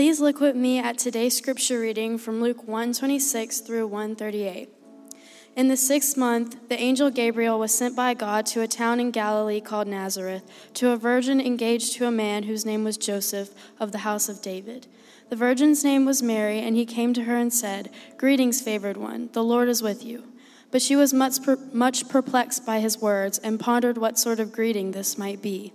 Please look with me at today's scripture reading from Luke 126 through 138. In the sixth month, the angel Gabriel was sent by God to a town in Galilee called Nazareth, to a virgin engaged to a man whose name was Joseph of the house of David. The virgin's name was Mary, and he came to her and said, Greetings, favored one, the Lord is with you. But she was much, much perplexed by his words and pondered what sort of greeting this might be.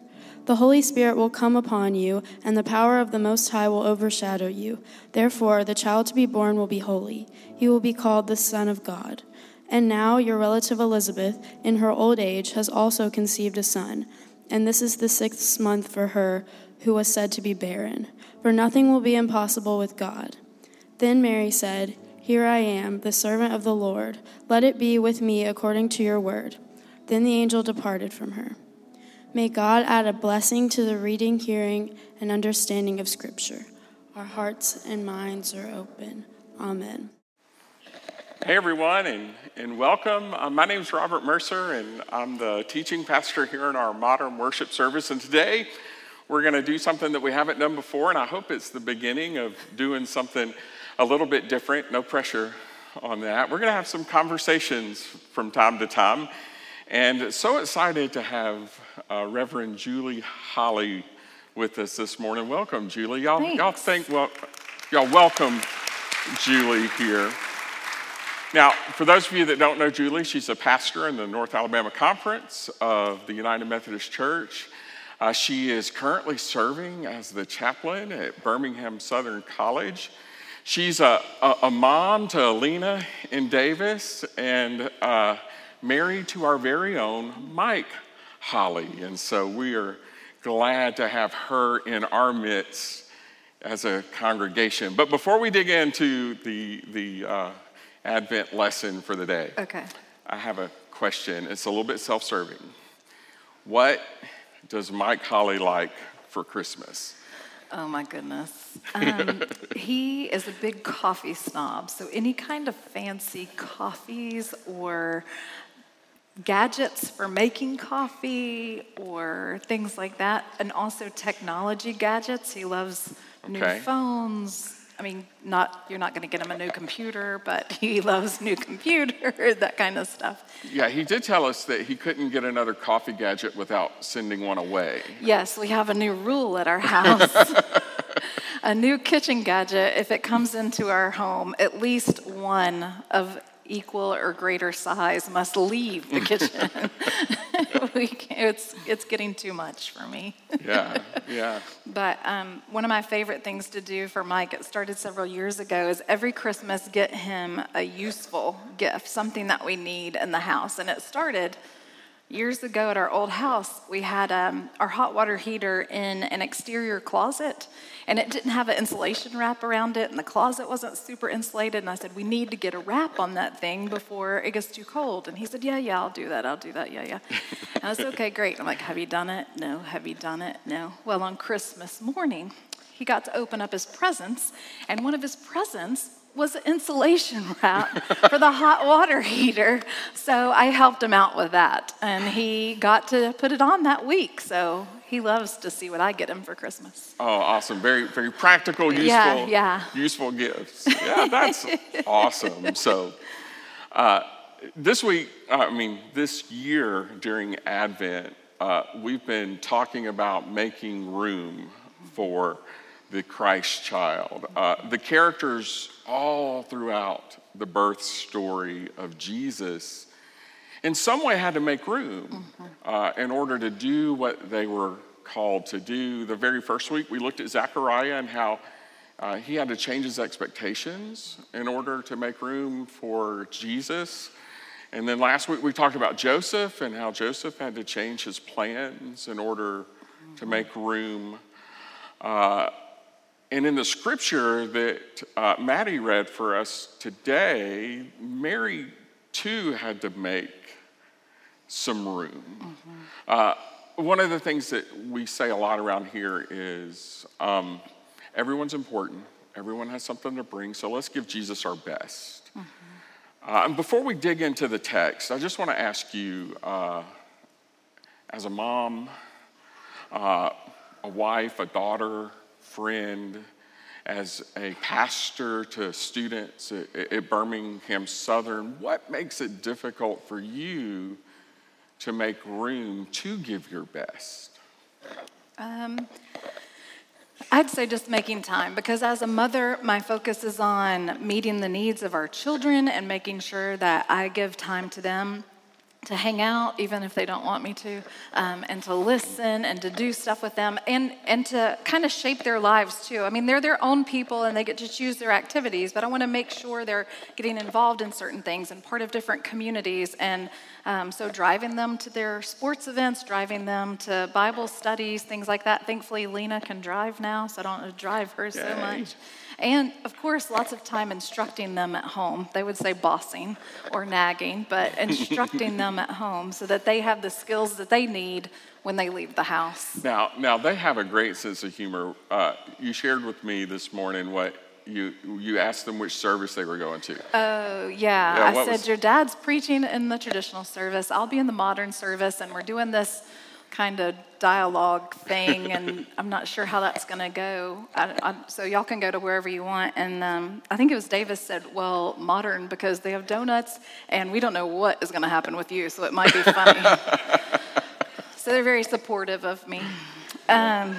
the Holy Spirit will come upon you, and the power of the Most High will overshadow you. Therefore, the child to be born will be holy. He will be called the Son of God. And now, your relative Elizabeth, in her old age, has also conceived a son. And this is the sixth month for her who was said to be barren. For nothing will be impossible with God. Then Mary said, Here I am, the servant of the Lord. Let it be with me according to your word. Then the angel departed from her. May God add a blessing to the reading, hearing, and understanding of Scripture. Our hearts and minds are open. Amen. Hey, everyone, and, and welcome. Uh, my name is Robert Mercer, and I'm the teaching pastor here in our modern worship service. And today, we're going to do something that we haven't done before, and I hope it's the beginning of doing something a little bit different. No pressure on that. We're going to have some conversations from time to time. And so excited to have uh, Reverend Julie Holly with us this morning. Welcome, Julie. Y'all, Thanks. y'all think, well, y'all welcome Julie here. Now, for those of you that don't know Julie, she's a pastor in the North Alabama Conference of the United Methodist Church. Uh, she is currently serving as the chaplain at Birmingham Southern College. She's a, a, a mom to Alina and Davis, and uh, married to our very own Mike Holly. And so we are glad to have her in our midst as a congregation. But before we dig into the, the uh, Advent lesson for the day, okay. I have a question. It's a little bit self serving. What does Mike Holly like for Christmas? Oh my goodness. Um, he is a big coffee snob. So any kind of fancy coffees or gadgets for making coffee or things like that, and also technology gadgets. He loves Okay. new phones. I mean, not you're not going to get him a new computer, but he loves new computer, that kind of stuff. Yeah, he did tell us that he couldn't get another coffee gadget without sending one away. Yes, we have a new rule at our house. a new kitchen gadget, if it comes into our home, at least one of equal or greater size must leave the kitchen. we, it's, it's getting too much for me. Yeah, yeah. But um, one of my favorite things to do for Mike, it started several years ago, is every Christmas get him a useful gift, something that we need in the house. And it started years ago at our old house. We had um, our hot water heater in an exterior closet, and it didn't have an insulation wrap around it, and the closet wasn't super insulated. And I said, We need to get a wrap on that thing before it gets too cold. And he said, Yeah, yeah, I'll do that. I'll do that. Yeah, yeah. And I said, Okay, great. I'm like, Have you done it? No. Have you done it? No. Well, on Christmas morning, he got to open up his presents, and one of his presents was an insulation wrap for the hot water heater. So I helped him out with that, and he got to put it on that week. So he loves to see what I get him for Christmas. Oh, awesome. Very, very practical, useful, Yeah, yeah. useful gifts. Yeah, that's awesome. So, uh, this week, uh, I mean, this year during Advent, uh, we've been talking about making room for the Christ child. Uh, the characters all throughout the birth story of Jesus in some way had to make room uh, in order to do what they were called to do. The very first week, we looked at Zechariah and how uh, he had to change his expectations in order to make room for Jesus. And then last week, we talked about Joseph and how Joseph had to change his plans in order to make room. Uh, and in the scripture that uh, Maddie read for us today, Mary too had to make some room. Mm-hmm. Uh, one of the things that we say a lot around here is um, everyone's important, everyone has something to bring, so let's give Jesus our best. Mm-hmm. Uh, and before we dig into the text, I just want to ask you uh, as a mom, uh, a wife, a daughter, friend, as a pastor to students at, at, Birmingham Southern, what makes it difficult for you to make room to give your best? Um, I'd say just making time because as a mother, my focus is on meeting the needs of our children and making sure that I give time to them to hang out even if they don't want me to um, and to listen and to do stuff with them and, and to kind of shape their lives too. I mean they're their own people and they get to choose their activities but i want to make sure they're getting involved in certain things and part of different communities and um, so driving them to their sports events driving them to bible studies things like that. Thankfully lena can drive now so i don't have to drive her Yay. so much and of course, lots of time instructing them at home. They would say bossing or nagging, but instructing them at home so that they have the skills that they need when they leave the house. Now, now they have a great sense of humor. Uh, you shared with me this morning what you you asked them which service they were going to. Oh yeah, yeah I said was... your dad's preaching in the traditional service. I'll be in the modern service, and we're doing this kind of dialogue thing, and I'm not sure how that's going to go. I, I, so y'all can go to wherever you want. And um, I think it was Davis said, "Well, modern because they have donuts, and we don't know what is going to happen with you, so it might be funny." so they're very supportive of me. Um,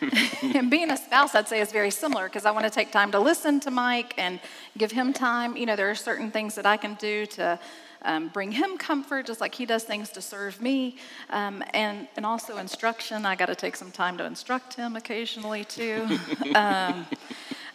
and being a spouse, I'd say, is very similar because I want to take time to listen to Mike and give him time. You know, there are certain things that I can do to um, bring him comfort, just like he does things to serve me, um, and, and also instruction. I got to take some time to instruct him occasionally, too. um,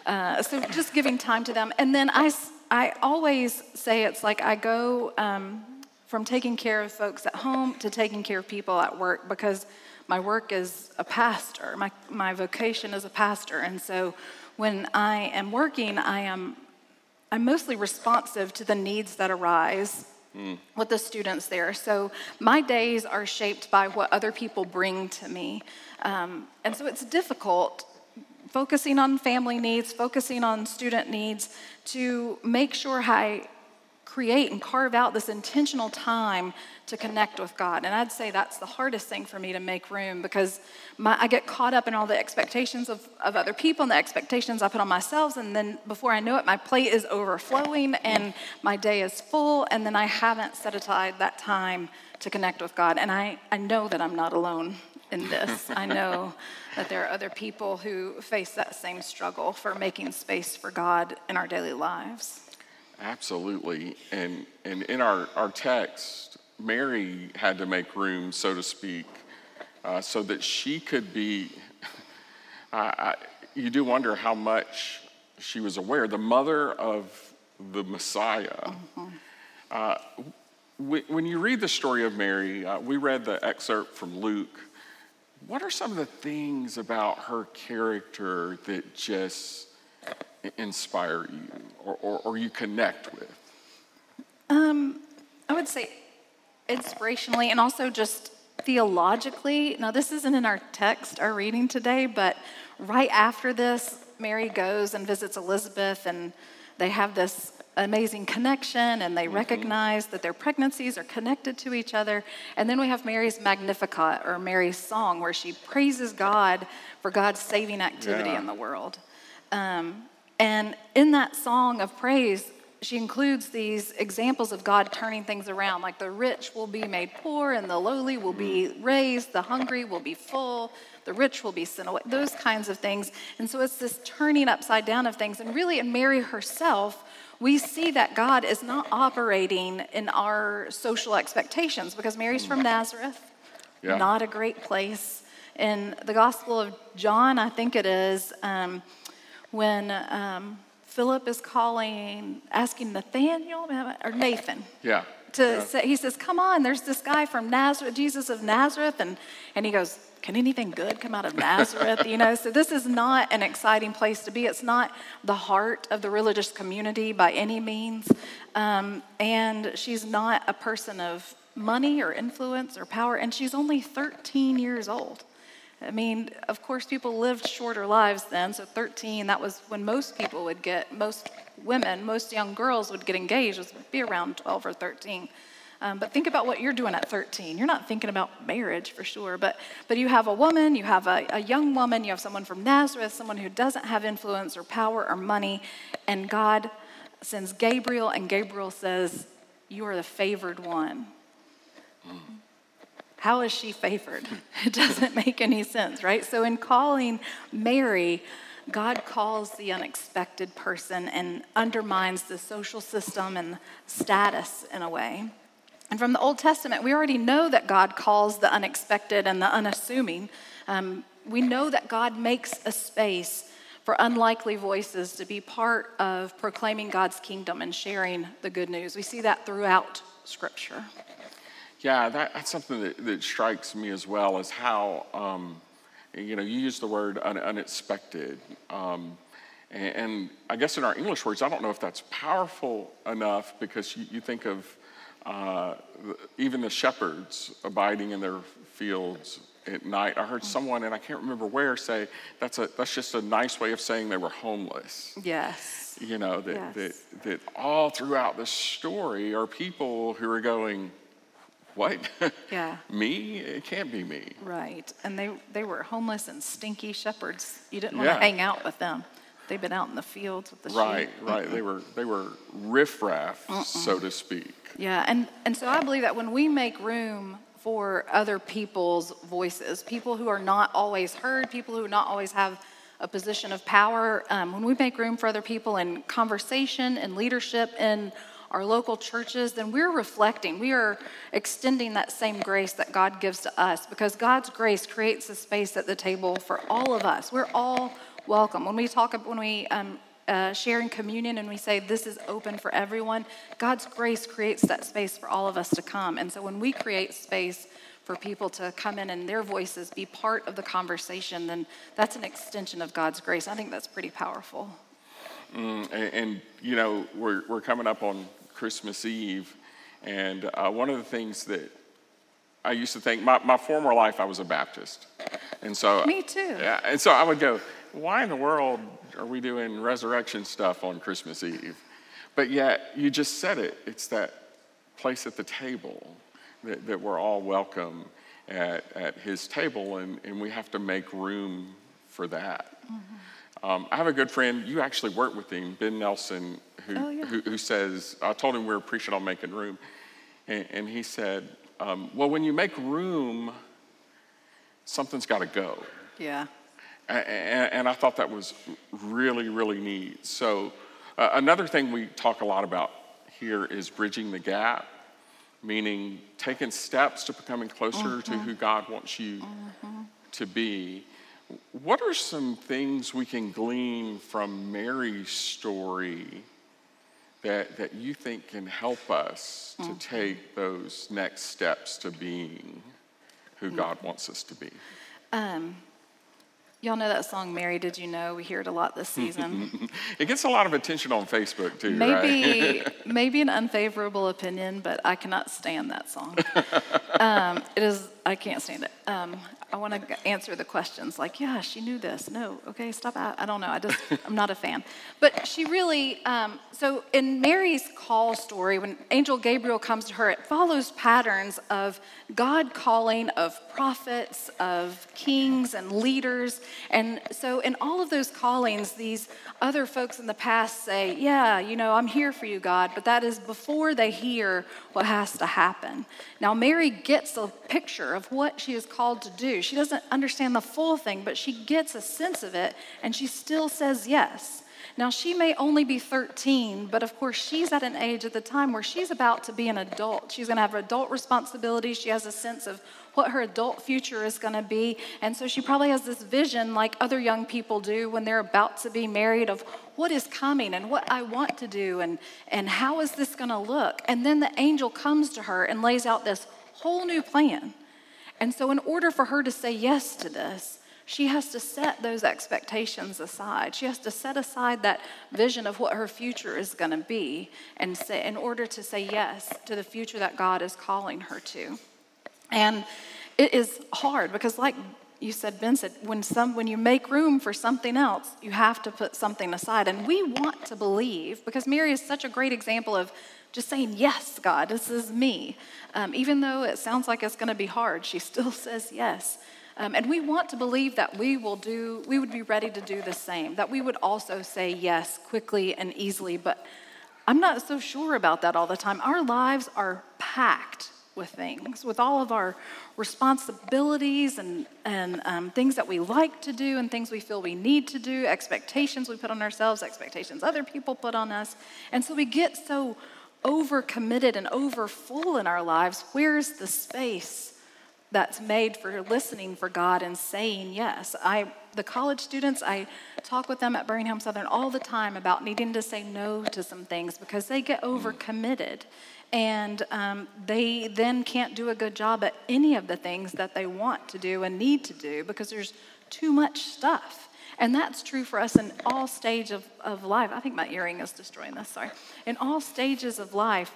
uh, so just giving time to them. And then I, I always say it's like I go um, from taking care of folks at home to taking care of people at work because my work is a pastor. My, my vocation is a pastor. And so when I am working, I am I'm mostly responsive to the needs that arise mm. with the students there. So my days are shaped by what other people bring to me. Um, and so it's difficult focusing on family needs, focusing on student needs to make sure I create and carve out this intentional time to connect with God. And I'd say that's the hardest thing for me to make room because my, I get caught up in all the expectations of, of other people and the expectations I put on myself. And then before I know it, my plate is overflowing and my day is full. And then I haven't set aside that time to connect with God. And I, I know that I'm not alone in this. I know that there are other people who face that same struggle for making space for God in our daily lives. Absolutely. And, and in our, our text, Mary had to make room, so to speak, uh, so that she could be. I, you do wonder how much she was aware. The mother of the Messiah. Mm-hmm. Uh, when you read the story of Mary, uh, we read the excerpt from Luke. What are some of the things about her character that just inspire you or, or, or you connect with? Um, I would say inspirationally and also just theologically. Now, this isn't in our text, our reading today, but right after this, Mary goes and visits Elizabeth, and they have this amazing connection, and they mm-hmm. recognize that their pregnancies are connected to each other. And then we have Mary's Magnificat, or Mary's song, where she praises God for God's saving activity yeah. in the world. Um, and in that song of praise, she includes these examples of God turning things around, like the rich will be made poor, and the lowly will be raised, the hungry will be full, the rich will be sent away, those kinds of things. And so it's this turning upside down of things. And really, in Mary herself, we see that God is not operating in our social expectations because Mary's from Nazareth, yeah. not a great place. In the Gospel of John, I think it is, um, when. Um, Philip is calling, asking Nathaniel or Nathan. Yeah. To yeah. say, he says, "Come on, there's this guy from Nazareth, Jesus of Nazareth," and and he goes, can anything good come out of Nazareth? you know, so this is not an exciting place to be. It's not the heart of the religious community by any means. Um, and she's not a person of money or influence or power, and she's only 13 years old. I mean, of course, people lived shorter lives then. So 13, that was when most people would get, most women, most young girls would get engaged, would be around 12 or 13. Um, but think about what you're doing at 13. You're not thinking about marriage for sure, but, but you have a woman, you have a, a young woman, you have someone from Nazareth, someone who doesn't have influence or power or money, and God sends Gabriel, and Gabriel says, You are the favored one. Mm. How is she favored? It doesn't make any sense, right? So, in calling Mary, God calls the unexpected person and undermines the social system and status in a way. And from the Old Testament, we already know that God calls the unexpected and the unassuming. Um, we know that God makes a space for unlikely voices to be part of proclaiming God's kingdom and sharing the good news. We see that throughout Scripture. Yeah, that, that's something that, that, strikes me as well is how, um, you know, you use the word un, unexpected. Um, and, and, I guess in our English words, I don't know if that's powerful enough because you, you think of uh, even the shepherds abiding in their fields at night. I heard someone, and I can't remember where, say that's, a, that's just a nice way of saying they were homeless. Yes. You know, that, yes. that, that all throughout the story are people who are going, what? Yeah. me? It can't be me. Right. And they, they were homeless and stinky shepherds. You didn't want yeah. to hang out with them. They've been out in the fields with the right, sheep. Right, right. They were they were riffraff, so to speak. Yeah, and, and so I believe that when we make room for other people's voices, people who are not always heard, people who not always have a position of power, um, when we make room for other people in conversation and leadership in our local churches, then we're reflecting. We are extending that same grace that God gives to us because God's grace creates a space at the table for all of us. We're all welcome. When we talk, when we um, uh, share in communion and we say this is open for everyone, God's grace creates that space for all of us to come. And so when we create space for people to come in and their voices be part of the conversation, then that's an extension of God's grace. I think that's pretty powerful. Mm, and, and, you know, we're, we're coming up on Christmas Eve. And uh, one of the things that I used to think, my, my former life, I was a Baptist. And so, me too. Yeah, and so I would go, why in the world are we doing resurrection stuff on Christmas Eve? But yet, you just said it. It's that place at the table that, that we're all welcome at, at his table, and, and we have to make room for that. Mm-hmm. Um, I have a good friend, you actually work with him, Ben Nelson, who, oh, yeah. who, who, says, I told him we were preaching on making room. And, and he said, um, Well, when you make room, something's got to go. Yeah. And, and, I thought that was really, really neat. So, uh, another thing we talk a lot about here is bridging the gap, meaning taking steps to becoming closer mm-hmm. to who God wants you mm-hmm. to be. What are some things we can glean from Mary's story that, that you think can help us mm-hmm. to take those next steps to being who mm-hmm. God wants us to be? Um, y'all know that song, Mary, Did You Know? We hear it a lot this season. it gets a lot of attention on Facebook, too, maybe, right? maybe an unfavorable opinion, but I cannot stand that song. um, it is, I can't stand it. Um, I want to answer the questions like, yeah, she knew this. No, okay, stop. I, I don't know. I just, I'm not a fan. But she really, um, so in Mary's call story, when Angel Gabriel comes to her, it follows patterns of God calling of prophets, of kings and leaders. And so in all of those callings, these other folks in the past say, yeah, you know, I'm here for you, God. But that is before they hear what has to happen. Now, Mary gets a picture of what she is called to do. She doesn't understand the full thing, but she gets a sense of it, and she still says yes. Now, she may only be 13, but of course, she's at an age at the time where she's about to be an adult. She's going to have adult responsibilities. She has a sense of what her adult future is going to be. And so she probably has this vision, like other young people do when they're about to be married, of what is coming and what I want to do and, and how is this going to look. And then the angel comes to her and lays out this whole new plan. And so, in order for her to say yes to this, she has to set those expectations aside. She has to set aside that vision of what her future is going to be and say, in order to say yes to the future that God is calling her to. And it is hard because, like you said, Ben said, when, some, when you make room for something else, you have to put something aside. And we want to believe, because Mary is such a great example of just saying, Yes, God, this is me. Um, even though it sounds like it's going to be hard, she still says yes. Um, and we want to believe that we will do, we would be ready to do the same, that we would also say yes quickly and easily. But I'm not so sure about that all the time. Our lives are packed with things, with all of our responsibilities and, and um, things that we like to do and things we feel we need to do, expectations we put on ourselves, expectations other people put on us. And so we get so overcommitted and over full in our lives. Where's the space that's made for listening for God and saying yes? I, the college students, I talk with them at Birmingham Southern all the time about needing to say no to some things because they get overcommitted and um, they then can't do a good job at any of the things that they want to do and need to do because there's too much stuff. And that's true for us in all stages of, of life. I think my earring is destroying this, sorry. In all stages of life,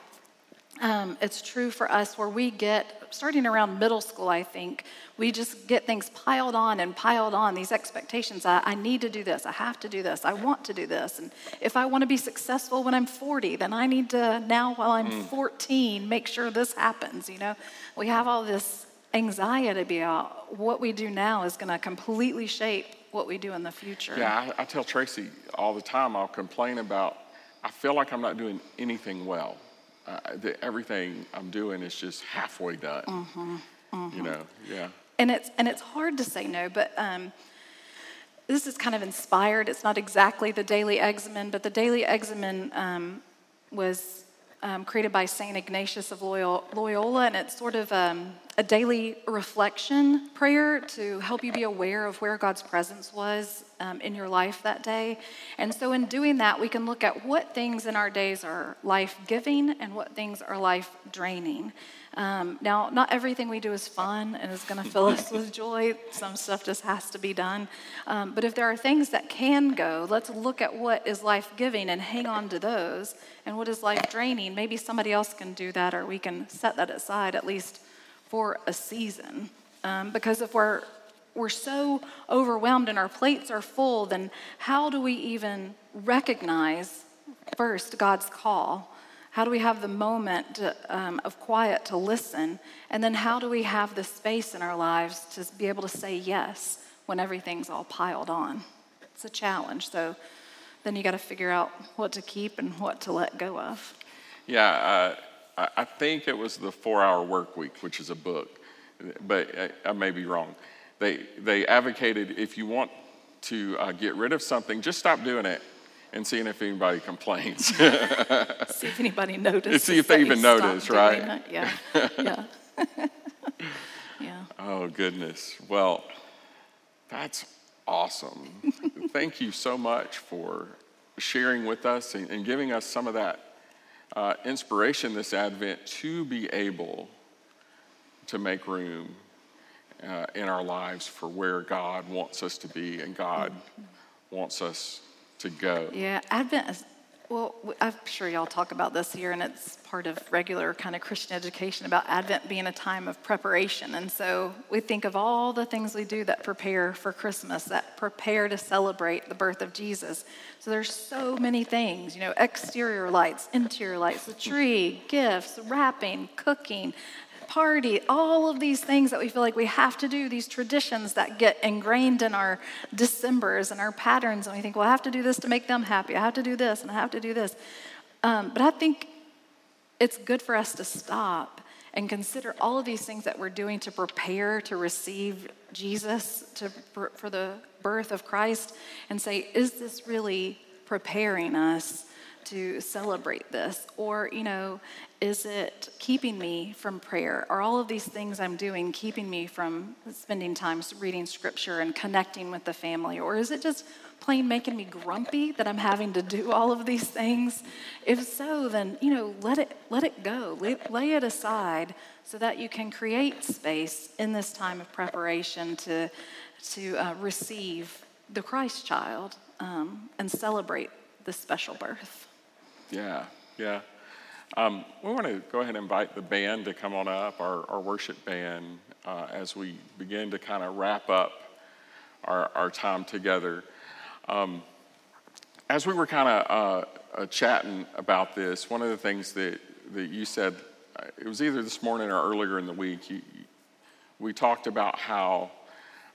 um, it's true for us where we get, starting around middle school, I think, we just get things piled on and piled on, these expectations. I, I, need to do this. I have to do this. I want to do this. And if I want to be successful when I'm 40, then I need to, now while I'm mm. 14, make sure this happens. You know, we have all this anxiety about what we do now is going to completely shape what we do in the future. Yeah, I, I tell Tracy all the time, I'll complain about, I feel like I'm not doing anything well uh, the, everything I'm doing is just halfway done. Mm-hmm, mm-hmm. You know, yeah. And it's and it's hard to say no, but um, this is kind of inspired. It's not exactly the Daily Examen, but the Daily Examen um, was um, created by Saint Ignatius of Loyola, and it's sort of um, a daily reflection prayer to help you be aware of where God's presence was um, in your life that day. And so, in doing that, we can look at what things in our days are life giving and what things are life draining. Um, now, not everything we do is fun and is going to fill us with joy. Some stuff just has to be done. Um, but if there are things that can go, let's look at what is life giving and hang on to those. And what is life draining? Maybe somebody else can do that, or we can set that aside at least for a season. Um, because if we're we're so overwhelmed and our plates are full, then how do we even recognize first God's call? How do we have the moment um, of quiet to listen? And then how do we have the space in our lives to be able to say yes when everything's all piled on? It's a challenge. So then you got to figure out what to keep and what to let go of. Yeah, uh, I think it was the Four Hour Work Week, which is a book, but I, I may be wrong. They they advocated if you want to uh, get rid of something, just stop doing it and seeing if anybody complains. see if anybody notices. See if they even notice, right? Yeah. Yeah. yeah. Oh, goodness. Well, that's awesome. Thank you so much for sharing with us and, and giving us some of that uh, inspiration this Advent to be able to make room uh, in our lives for where God wants us to be and God mm-hmm. wants us to go. Yeah, Advent well, I'm sure y'all talk about this here, and it's part of regular kind of Christian education about Advent being a time of preparation. And so we think of all the things we do that prepare for Christmas, that prepare to celebrate the birth of Jesus. So there's so many things, you know, exterior lights, interior lights, the tree, gifts, wrapping, cooking, party, all of these things that we feel like we have to do, these traditions that get ingrained in our Decembers and our patterns, and we think, well, I have to do this to make them happy. I have to do this, and I have to do this. Um, but I think it's good for us to stop and consider all of these things that we're doing to prepare to receive Jesus, to, for, for the birth of Christ, and say, is this really preparing us to celebrate this? Or, you know, is it keeping me from prayer? Are all of these things I'm doing keeping me from spending time reading scripture and connecting with the family? Or is it just plain making me grumpy that I'm having to do all of these things? If so, then, you know, let it, let it go, lay, lay it aside so that you can create space in this time of preparation to, to uh, receive the Christ child um, and celebrate this special birth. Yeah, yeah. Um, we want to go ahead and invite the band to come on up, our, our worship band, uh, as we begin to kind of wrap up our, our time together. Um, as we were kind of uh, uh, chatting about this, one of the things that, that you said, uh, it was either this morning or earlier in the week, you, we talked about how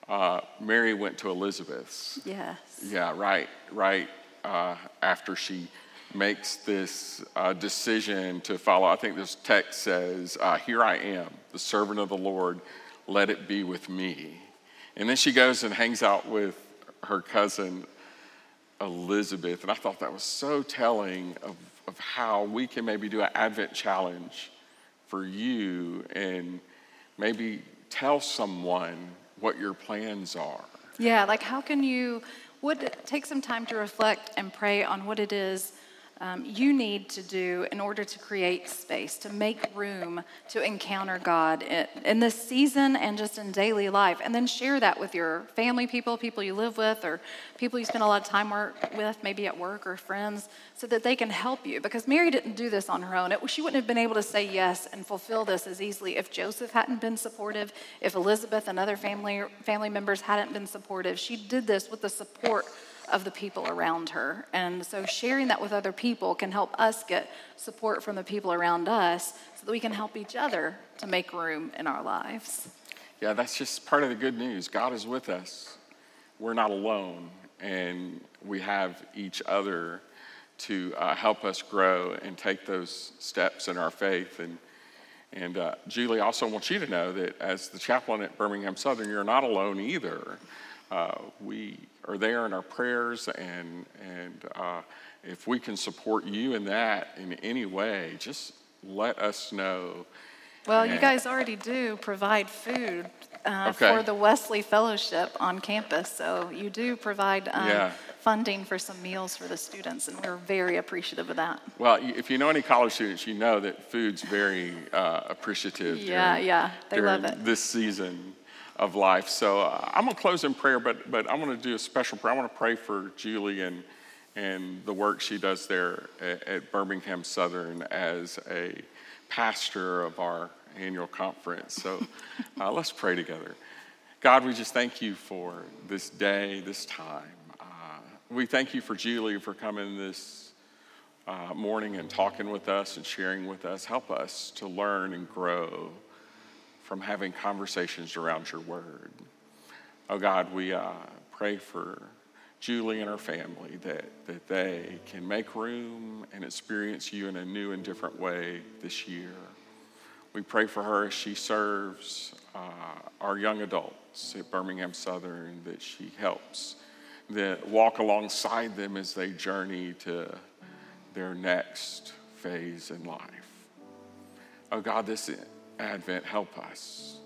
uh, Mary went to Elizabeth's. Yes. Yeah, right, right uh, after she makes this uh, decision to follow. I think this text says, uh, Here I am, the servant of the Lord, let it be with me. And then she goes and hangs out with her cousin Elizabeth. And I thought that was so telling of, of how we can maybe do an Advent challenge for you and maybe tell someone what your plans are. Yeah, like how can you would take some time to reflect and pray on what it is um, you need to do in order to create space, to make room to encounter God in, in, this season and just in daily life. And then share that with your family people, people you live with, or people you spend a lot of time work with, maybe at work or friends, so that they can help you. Because Mary didn't do this on her own. It, she wouldn't have been able to say yes and fulfill this as easily if Joseph hadn't been supportive, if Elizabeth and other family, family members hadn't been supportive. She did this with the support of the people around her. And so sharing that with other people can help us get support from the people around us so that we can help each other to make room in our lives. Yeah, that's just part of the good news. God is with us. We're not alone, and we have each other to uh, help us grow and take those steps in our faith. And, and uh, Julie also wants you to know that as the chaplain at Birmingham Southern, you're not alone either. Uh, we are there in our prayers, and, and uh, if we can support you in that in any way, just let us know. Well, and, you guys already do provide food uh, okay. for the Wesley Fellowship on campus, so you do provide um, yeah. funding for some meals for the students, and we're very appreciative of that. Well, if you know any college students, you know that food's very uh, appreciative. Yeah, during, yeah, they love it. This season of life. So uh, I'm going to close in prayer, but, but I'm going to do a special prayer. I want to pray for Julie and, and the work she does there at, at Birmingham Southern as a pastor of our annual conference. So uh, let's pray together. God, we just thank you for this day, this time. Uh, we thank you for Julie for coming this uh, morning and talking with us and sharing with us. Help us to learn and grow from having conversations around your word. Oh God, we uh, pray for Julie and her family that, that they can make room and experience you in a new and different way this year. We pray for her as she serves uh, our young adults at Birmingham Southern, that she helps that walk alongside them as they journey to their next phase in life. Oh God, this Advent, help us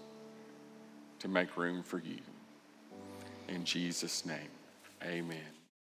to make room for you. In Jesus' name, amen.